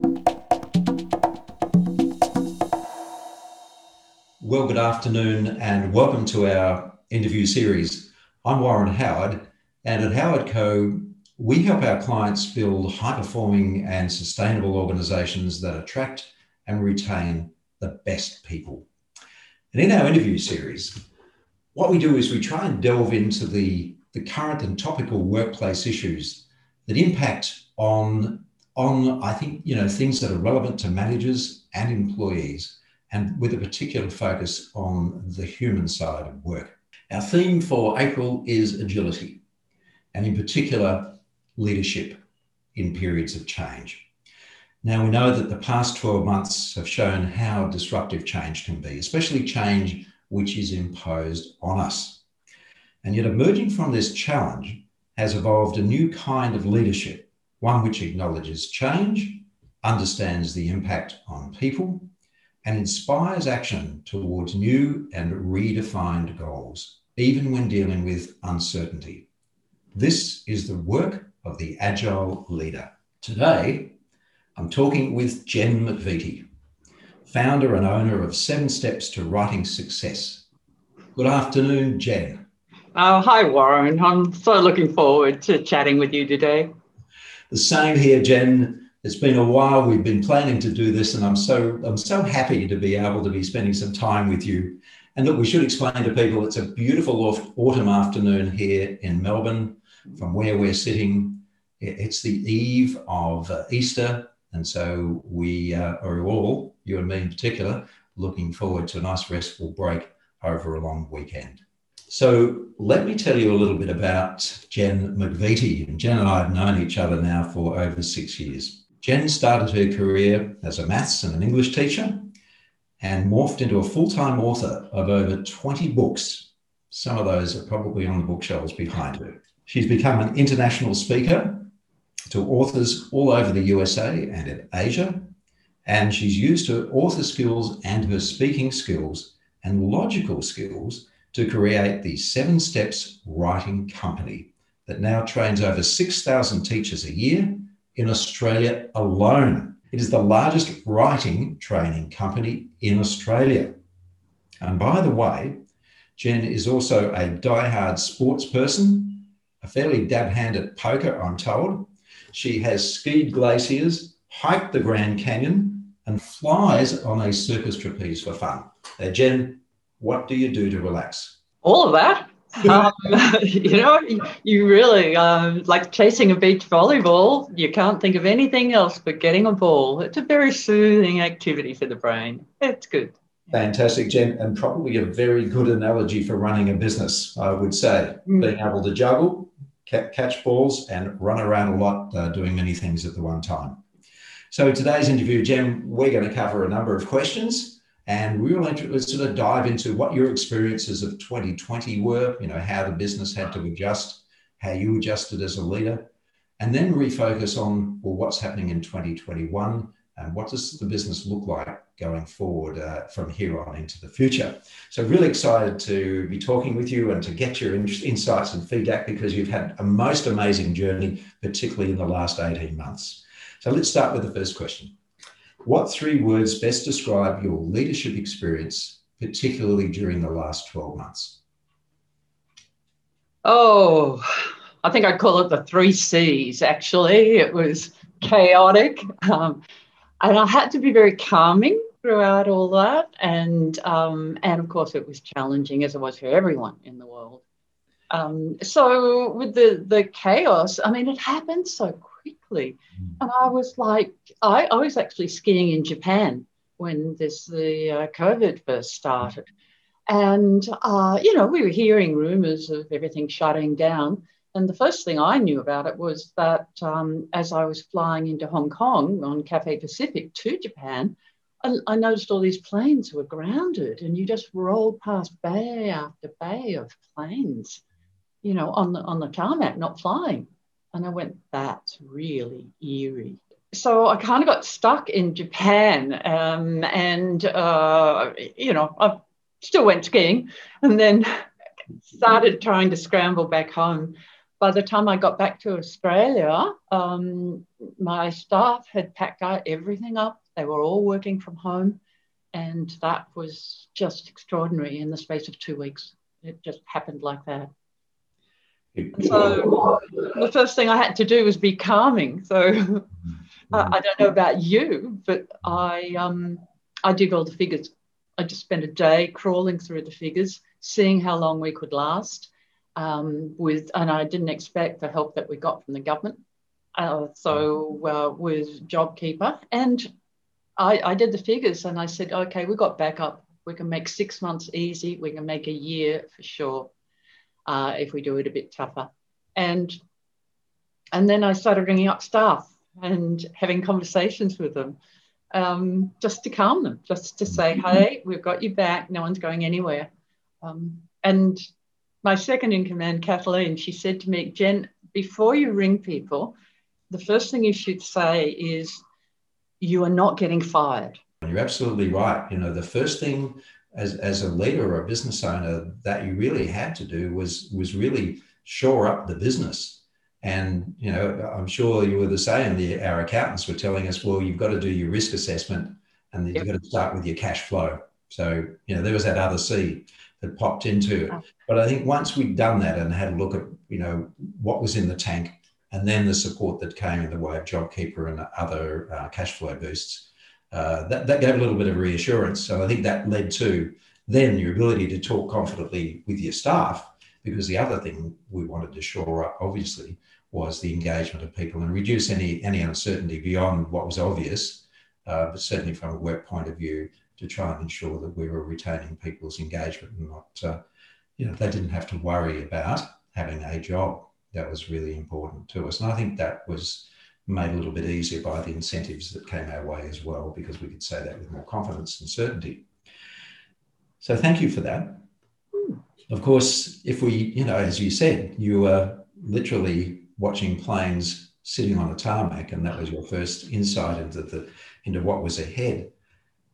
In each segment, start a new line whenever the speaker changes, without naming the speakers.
Well, good afternoon and welcome to our interview series. I'm Warren Howard, and at Howard Co, we help our clients build high performing and sustainable organizations that attract and retain the best people. And in our interview series, what we do is we try and delve into the, the current and topical workplace issues that impact on, on, I think, you know, things that are relevant to managers and employees and with a particular focus on the human side of work. Our theme for April is agility, and in particular, leadership in periods of change. Now, we know that the past 12 months have shown how disruptive change can be, especially change which is imposed on us. And yet, emerging from this challenge has evolved a new kind of leadership, one which acknowledges change, understands the impact on people, and inspires action towards new and redefined goals, even when dealing with uncertainty. This is the work of the Agile Leader. Today, I'm talking with Jen McVeity, founder and owner of Seven Steps to Writing Success. Good afternoon, Jen.
Oh, hi, Warren. I'm so looking forward to chatting with you today.
The same here, Jen it's been a while. We've been planning to do this, and I'm so I'm so happy to be able to be spending some time with you. And look, we should explain to people it's a beautiful autumn afternoon here in Melbourne, from where we're sitting. It's the eve of uh, Easter, and so we uh, are all, you and me in particular, looking forward to a nice restful break over a long weekend. So let me tell you a little bit about Jen McVeity. And Jen and I have known each other now for over six years. Jen started her career as a maths and an English teacher and morphed into a full time author of over 20 books. Some of those are probably on the bookshelves behind her. She's become an international speaker to authors all over the USA and in Asia. And she's used her author skills and her speaking skills and logical skills to create the Seven Steps Writing Company that now trains over 6,000 teachers a year in Australia alone. It is the largest writing training company in Australia. And by the way, Jen is also a die-hard sports person, a fairly dab hand at poker, I'm told. She has skied glaciers, hiked the Grand Canyon, and flies on a circus trapeze for fun. Now, Jen, what do you do to relax?
All of that um, you know, you really um, like chasing a beach volleyball. You can't think of anything else but getting a ball. It's a very soothing activity for the brain. It's good.
Fantastic, Jen, and probably a very good analogy for running a business, I would say. Mm. Being able to juggle, catch balls, and run around a lot, uh, doing many things at the one time. So, today's interview, Jen, we're going to cover a number of questions. And we will sort of dive into what your experiences of 2020 were, you know, how the business had to adjust, how you adjusted as a leader, and then refocus on, well, what's happening in 2021 and what does the business look like going forward uh, from here on into the future. So, really excited to be talking with you and to get your insights and feedback because you've had a most amazing journey, particularly in the last 18 months. So, let's start with the first question. What three words best describe your leadership experience, particularly during the last 12 months?
Oh, I think I'd call it the three C's, actually. It was chaotic. Um, and I had to be very calming throughout all that. And, um, and of course, it was challenging, as it was for everyone in the world. Um, so, with the, the chaos, I mean, it happened so quickly quickly. Mm. And I was like, I, I was actually skiing in Japan when this the uh, COVID first started. And, uh, you know, we were hearing rumors of everything shutting down. And the first thing I knew about it was that um, as I was flying into Hong Kong on Cathay Pacific to Japan, I, I, noticed all these planes were grounded, and you just rolled past bay after bay of planes, you know, on the on the tarmac, not flying. And I went, that's really eerie. So I kind of got stuck in Japan. Um, and, uh, you know, I still went skiing and then started trying to scramble back home. By the time I got back to Australia, um, my staff had packed out everything up. They were all working from home. And that was just extraordinary in the space of two weeks. It just happened like that. So the first thing I had to do was be calming. So I don't know about you, but I um, I did all the figures. I just spent a day crawling through the figures, seeing how long we could last. Um, with and I didn't expect the help that we got from the government. Uh, so uh, with JobKeeper, and I, I did the figures, and I said, okay, we got backup. We can make six months easy. We can make a year for sure uh, if we do it a bit tougher. And and then I started ringing up staff and having conversations with them um, just to calm them, just to say, mm-hmm. hey, we've got you back. No one's going anywhere. Um, and my second in command, Kathleen, she said to me, Jen, before you ring people, the first thing you should say is, you are not getting fired.
You're absolutely right. You know, the first thing as, as a leader or a business owner that you really had to do was was really shore up the business. And you know, I'm sure you were the same. The, our accountants were telling us, well, you've got to do your risk assessment, and yep. you've got to start with your cash flow. So you know, there was that other C that popped into it. Oh. But I think once we'd done that and had a look at you know what was in the tank, and then the support that came in the way of JobKeeper and other uh, cash flow boosts, uh, that, that gave a little bit of reassurance. So I think that led to then your ability to talk confidently with your staff, because the other thing we wanted to shore up, obviously, was the engagement of people and reduce any any uncertainty beyond what was obvious, uh, but certainly from a work point of view, to try and ensure that we were retaining people's engagement and not, uh, you know, they didn't have to worry about having a job. That was really important to us, and I think that was made a little bit easier by the incentives that came our way as well, because we could say that with more confidence and certainty. So thank you for that. Of course, if we, you know, as you said, you were literally watching planes sitting on a tarmac, and that was your first insight into the into what was ahead.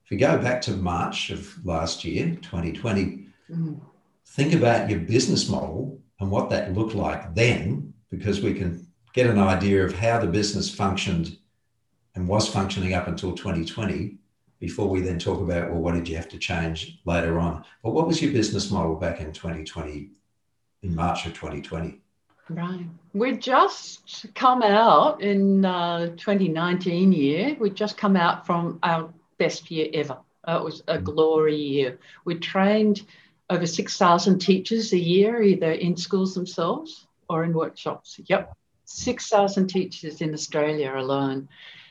If we go back to March of last year, 2020, mm. think about your business model and what that looked like then, because we can get an idea of how the business functioned and was functioning up until 2020 before we then talk about, well, what did you have to change later on? But what was your business model back in 2020, in March of 2020?
Right. we just come out in uh, 2019 year. we just come out from our best year ever. Uh, it was a mm. glory year. We trained over 6,000 teachers a year, either in schools themselves or in workshops. Yep. 6,000 teachers in Australia alone.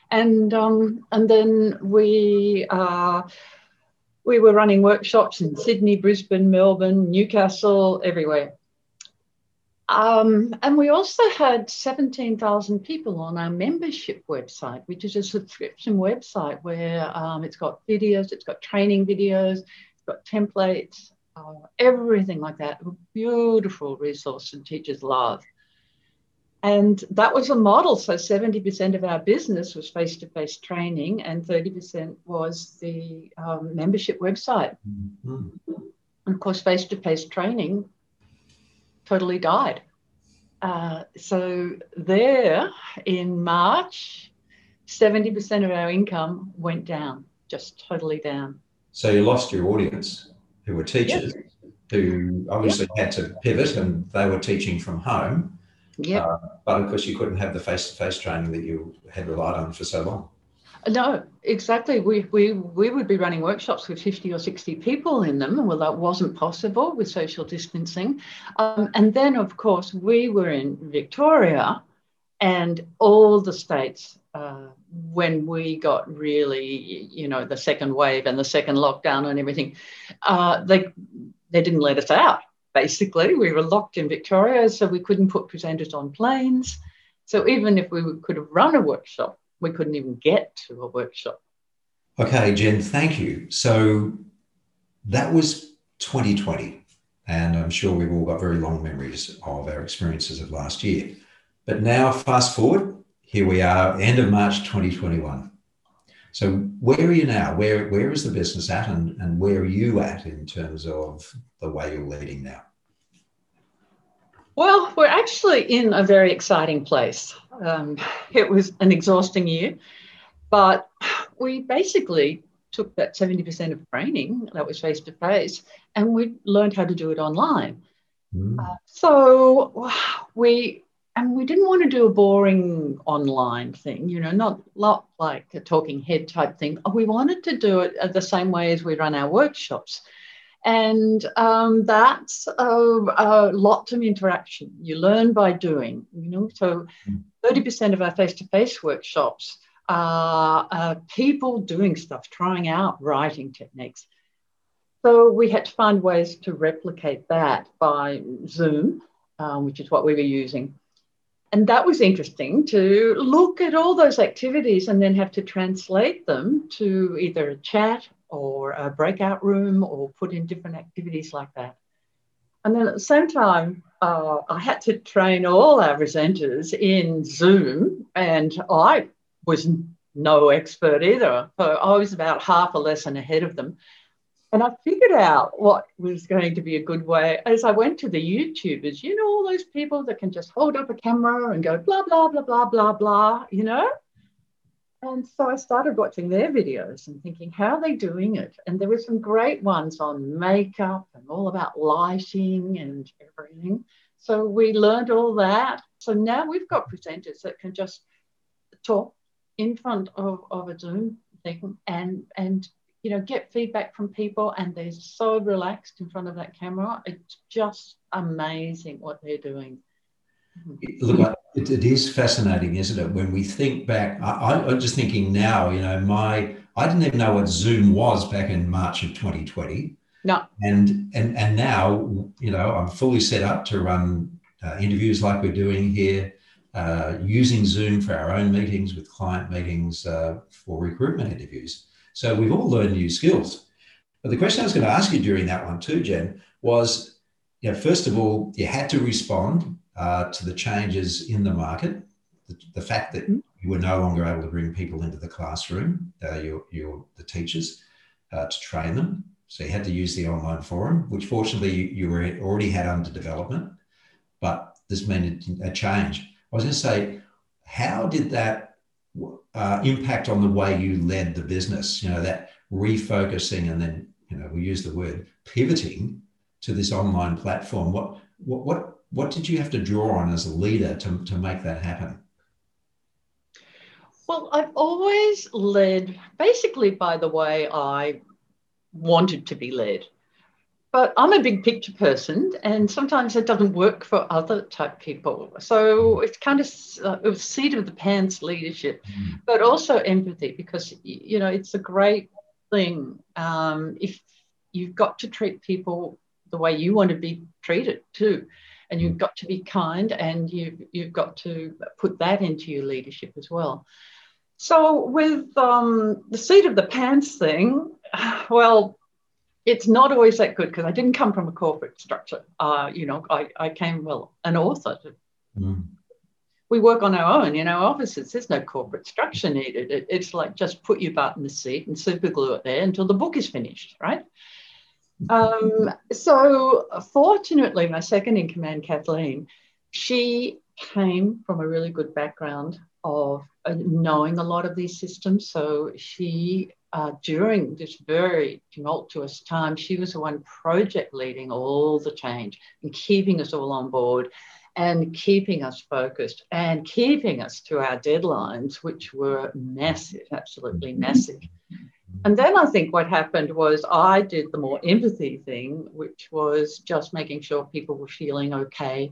And, um, and then we, uh, we were running workshops in Sydney, Brisbane, Melbourne, Newcastle, everywhere. Um, and we also had 17,000 people on our membership website, which is a subscription website where um, it's got videos, it's got training videos, it's got templates, uh, everything like that. Beautiful resource and teachers love. And that was a model. So 70% of our business was face to face training, and 30% was the um, membership website. Mm-hmm. And of course, face to face training totally died. Uh, so, there in March, 70% of our income went down, just totally down.
So, you lost your audience who were teachers yep. who obviously yep. had to pivot and they were teaching from home
yeah. Uh,
but of course, you couldn't have the face-to-face training that you had relied on for so long.
No, exactly. We, we, we would be running workshops with 50 or 60 people in them. Well, that wasn't possible with social distancing. Um, and then, of course, we were in Victoria and all the states, uh, when we got really, you know, the second wave and the second lockdown and everything, uh, they, they didn't let us out basically. We were locked in Victoria, so we couldn't put presenters on planes. So even if we could have run a workshop, we couldn't even get to a workshop.
Okay, Jen, thank you. So that was 2020, and I'm sure we've all got very long memories of our experiences of last year. But now, fast forward, here we are, end of March 2021. So where are you now? Where where is the business at, and and where are you at in terms of the way you're leading now?
Well, we're actually in a very exciting place. Um, it was an exhausting year, but we basically took that 70% of training that was face to face and we learned how to do it online. Mm. Uh, so we and we didn't want to do a boring online thing, you know, not, not like a talking head type thing. We wanted to do it the same way as we run our workshops. And um, that's a, a lot of interaction. You learn by doing, you know. So 30% of our face to face workshops are uh, people doing stuff, trying out writing techniques. So we had to find ways to replicate that by Zoom, um, which is what we were using. And that was interesting to look at all those activities and then have to translate them to either a chat or a breakout room or put in different activities like that. And then at the same time, uh, I had to train all our presenters in Zoom, and I was no expert either. So I was about half a lesson ahead of them. And I figured out what was going to be a good way as I went to the YouTubers, you know, all those people that can just hold up a camera and go blah, blah, blah, blah, blah, blah, you know? And so I started watching their videos and thinking, how are they doing it? And there were some great ones on makeup and all about lighting and everything. So we learned all that. So now we've got presenters that can just talk in front of, of a Zoom thing and and you know get feedback from people and they're so relaxed in front of that camera. It's just amazing what they're doing.
Look, it, it is fascinating, isn't it? When we think back, I, I'm just thinking now, you know, my I didn't even know what Zoom was back in March of 2020.
No.
And and and now, you know, I'm fully set up to run uh, interviews like we're doing here, uh, using Zoom for our own meetings, with client meetings, uh, for recruitment interviews. So we've all learned new skills. But the question I was going to ask you during that one too, Jen, was, you know, first of all, you had to respond uh, to the changes in the market, the, the, fact that you were no longer able to bring people into the classroom, uh, your, your, the teachers, uh, to train them. So you had to use the online forum, which fortunately you, you were already had under development, but this meant a change. I was going to say, how did that uh, impact on the way you led the business? You know, that refocusing and then, you know, we use the word pivoting to this online platform. What, what, what what did you have to draw on as a leader to, to make that happen?
Well, I've always led basically by the way I wanted to be led. But I'm a big picture person, and sometimes it doesn't work for other type people. So it's kind of uh, it was seat of the pants leadership, mm. but also empathy because you know it's a great thing um, if you've got to treat people the way you want to be treated too and you've got to be kind and you've, you've got to put that into your leadership as well. So, with um, the seat of the pants thing, well, it's not always that good because I didn't come from a corporate structure. Uh, you know, I, I came, well, an author. Mm. We work on our own in our offices. There's no corporate structure needed. It, it's like just put your butt in the seat and super glue it there until the book is finished, right? Um, so, fortunately, my second in command, Kathleen, she came from a really good background of knowing a lot of these systems. So, she, uh, during this very tumultuous time, she was the one project leading all the change and keeping us all on board and keeping us focused and keeping us to our deadlines, which were massive, absolutely massive. And then I think what happened was I did the more empathy thing, which was just making sure people were feeling okay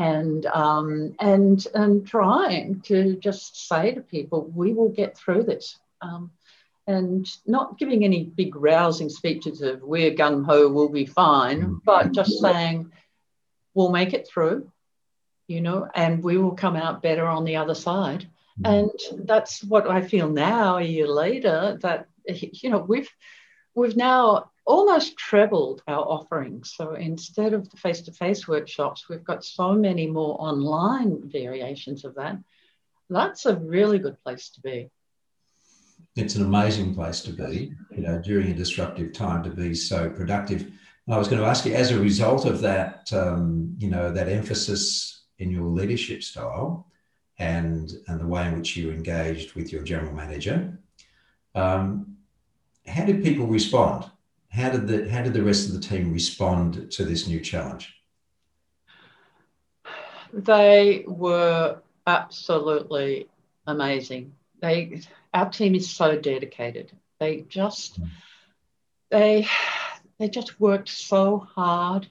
and um, and and trying to just say to people, we will get through this. Um, and not giving any big rousing speeches of we're gung ho, we'll be fine, but just saying we'll make it through, you know, and we will come out better on the other side. And that's what I feel now, a year later, that you know, we've we've now almost trebled our offerings. So instead of the face-to-face workshops, we've got so many more online variations of that. That's a really good place to be.
It's an amazing place to be, you know, during a disruptive time to be so productive. I was going to ask you, as a result of that, um, you know, that emphasis in your leadership style and and the way in which you engaged with your general manager, um, how did people respond? How did the how did the rest of the team respond to this new challenge?
They were absolutely amazing. They our team is so dedicated. They just hmm. they they just worked so hard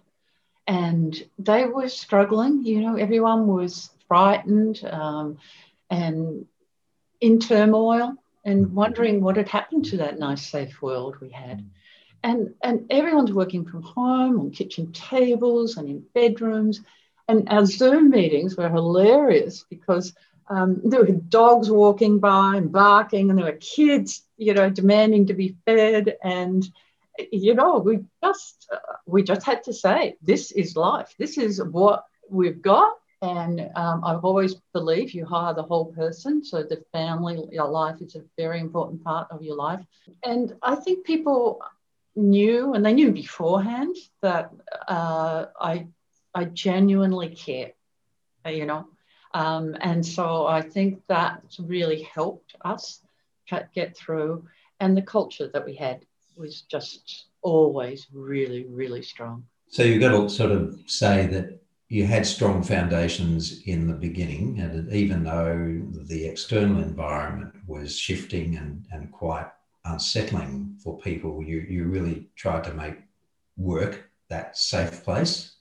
and they were struggling. You know, everyone was frightened um, and in turmoil and mm-hmm. wondering what had happened to that nice, safe world we had. And, and everyone's working from home on kitchen tables and in bedrooms. And our Zoom meetings were hilarious because um, there were dogs walking by and barking, and there were kids, you know, demanding to be fed. And you know, we just uh, we just had to say this is life. This is what we've got. And um, I've always believed you hire the whole person. So the family, your life is a very important part of your life. And I think people knew, and they knew beforehand, that uh, I, I genuinely care, you know. Um, and so I think that really helped us get through. And the culture that we had was just always really, really strong.
So you've got to sort of say that you had strong foundations in the beginning, and even though the external environment was shifting and, and quite Uh, unsettling for people, you, you really tried to make work that safe place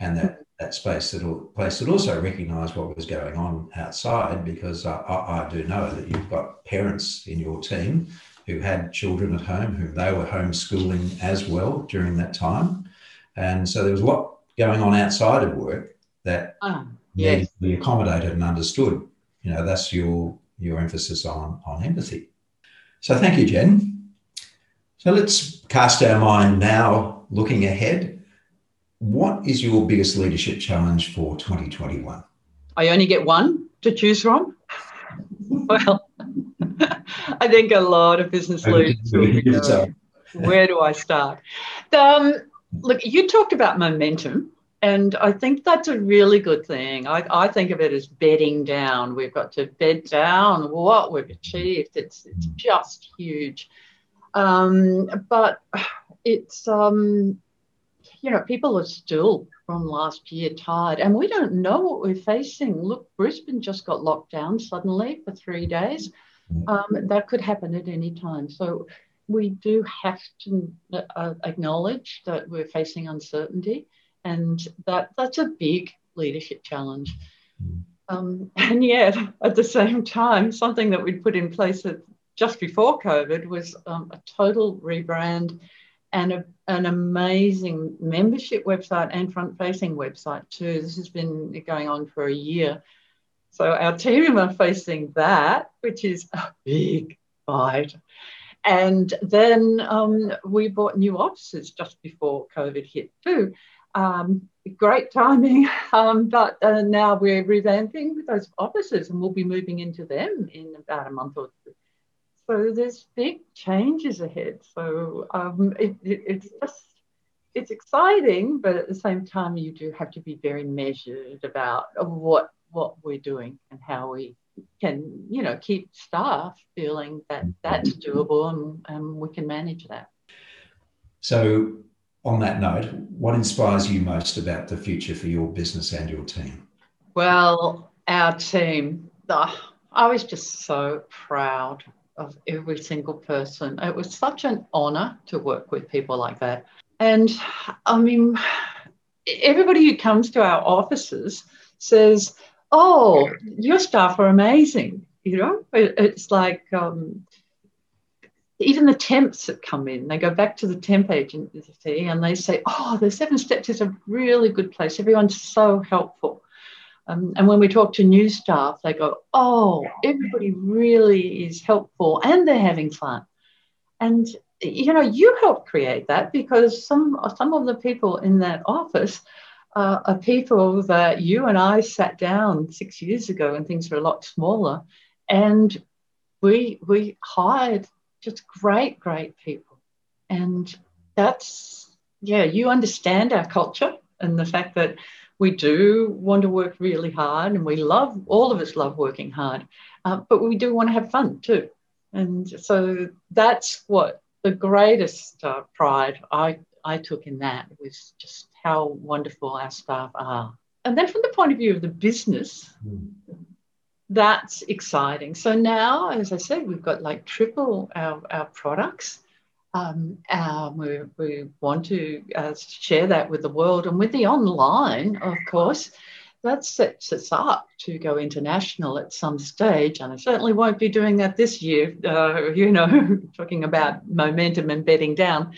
and that, that space that place that also recognised what was going on outside because I, I, I do know that you've got parents in your team who had children at home, who they were homeschooling as well during that time. And so there was a lot going on outside of work that oh, yes. needed to be accommodated and understood. You know, that's your your emphasis on, on empathy. So thank you, Jen. So let's cast our mind now looking ahead. What is your biggest leadership challenge for 2021? I
only get one to choose from. well, I think a lot of business leaders will be going, where do I start? Um, look, you talked about momentum, and I think that's a really good thing. I, I think of it as bedding down. We've got to bed down what we've achieved. It's, it's just huge. Um, but it's, um, you know, people are still from last year tired, and we don't know what we're facing. Look, Brisbane just got locked down suddenly for three days. Um, that could happen at any time. So we do have to uh, acknowledge that we're facing uncertainty, and that that's a big leadership challenge. Um, and yet, at the same time, something that we'd put in place at, just before COVID was um, a total rebrand and a, an amazing membership website and front facing website too. This has been going on for a year. So our team are facing that, which is a big fight. And then um, we bought new offices just before COVID hit too. Um, great timing, um, but uh, now we're revamping those offices and we'll be moving into them in about a month or two. So there's big changes ahead. So um, it, it, it's just it's exciting, but at the same time, you do have to be very measured about what what we're doing and how we can, you know, keep staff feeling that that's doable and, and we can manage that.
So, on that note, what inspires you most about the future for your business and your team?
Well, our team, I was just so proud of every single person. It was such an honor to work with people like that. And I mean, everybody who comes to our offices says, oh, your staff are amazing. You know, it's like um, even the temps that come in, they go back to the temp agency and they say, oh, the Seven Steps is a really good place. Everyone's so helpful. Um, and when we talk to new staff, they go, oh, everybody really is helpful and they're having fun. And you know, you helped create that because some some of the people in that office uh, are people that you and I sat down six years ago when things were a lot smaller, and we we hired just great, great people, and that's yeah, you understand our culture and the fact that we do want to work really hard and we love, all of us love working hard, uh, but we do want to have fun too. And so that's what the greatest uh, pride I, I took in that was just how wonderful our staff are. And then from the point of view of the business, mm. That's exciting. So now, as I said, we've got like triple our, our products. Um, um, we, we want to uh, share that with the world and with the online, of course. That sets us up to go international at some stage, and I certainly won't be doing that this year. Uh, you know, talking about momentum and bedding down,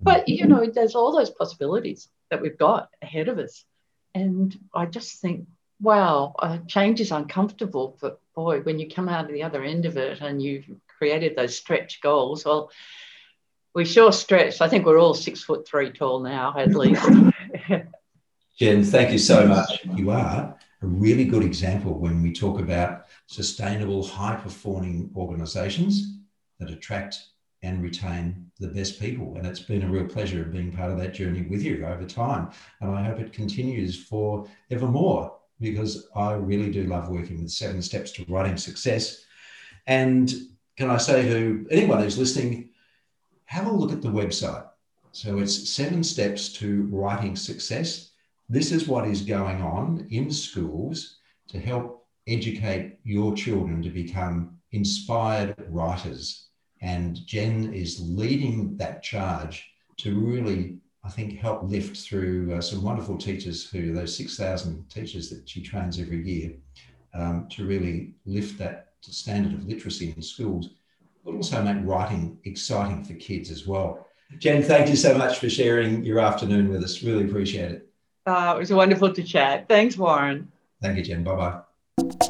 but you know, there's all those possibilities that we've got ahead of us, and I just think, wow, uh, change is uncomfortable, but boy, when you come out of the other end of it and you've created those stretch goals, well, we sure stretched. I think we're all six foot three tall now, at least.
Jen, thank you so much. You are a really good example when we talk about sustainable, high performing organizations that attract and retain the best people. And it's been a real pleasure being part of that journey with you over time. And I hope it continues for evermore because I really do love working with seven steps to writing success. And can I say to anyone who's listening, have a look at the website. So it's seven steps to writing success. This is what is going on in schools to help educate your children to become inspired writers. And Jen is leading that charge to really, I think, help lift through uh, some wonderful teachers who, those 6,000 teachers that she trains every year, um, to really lift that standard of literacy in schools but also make writing exciting for kids as well. Jen, thank you so much for sharing your afternoon with us. Really appreciate it.
Uh, it was wonderful to chat. Thanks, Warren.
Thank you, Jen. Bye bye.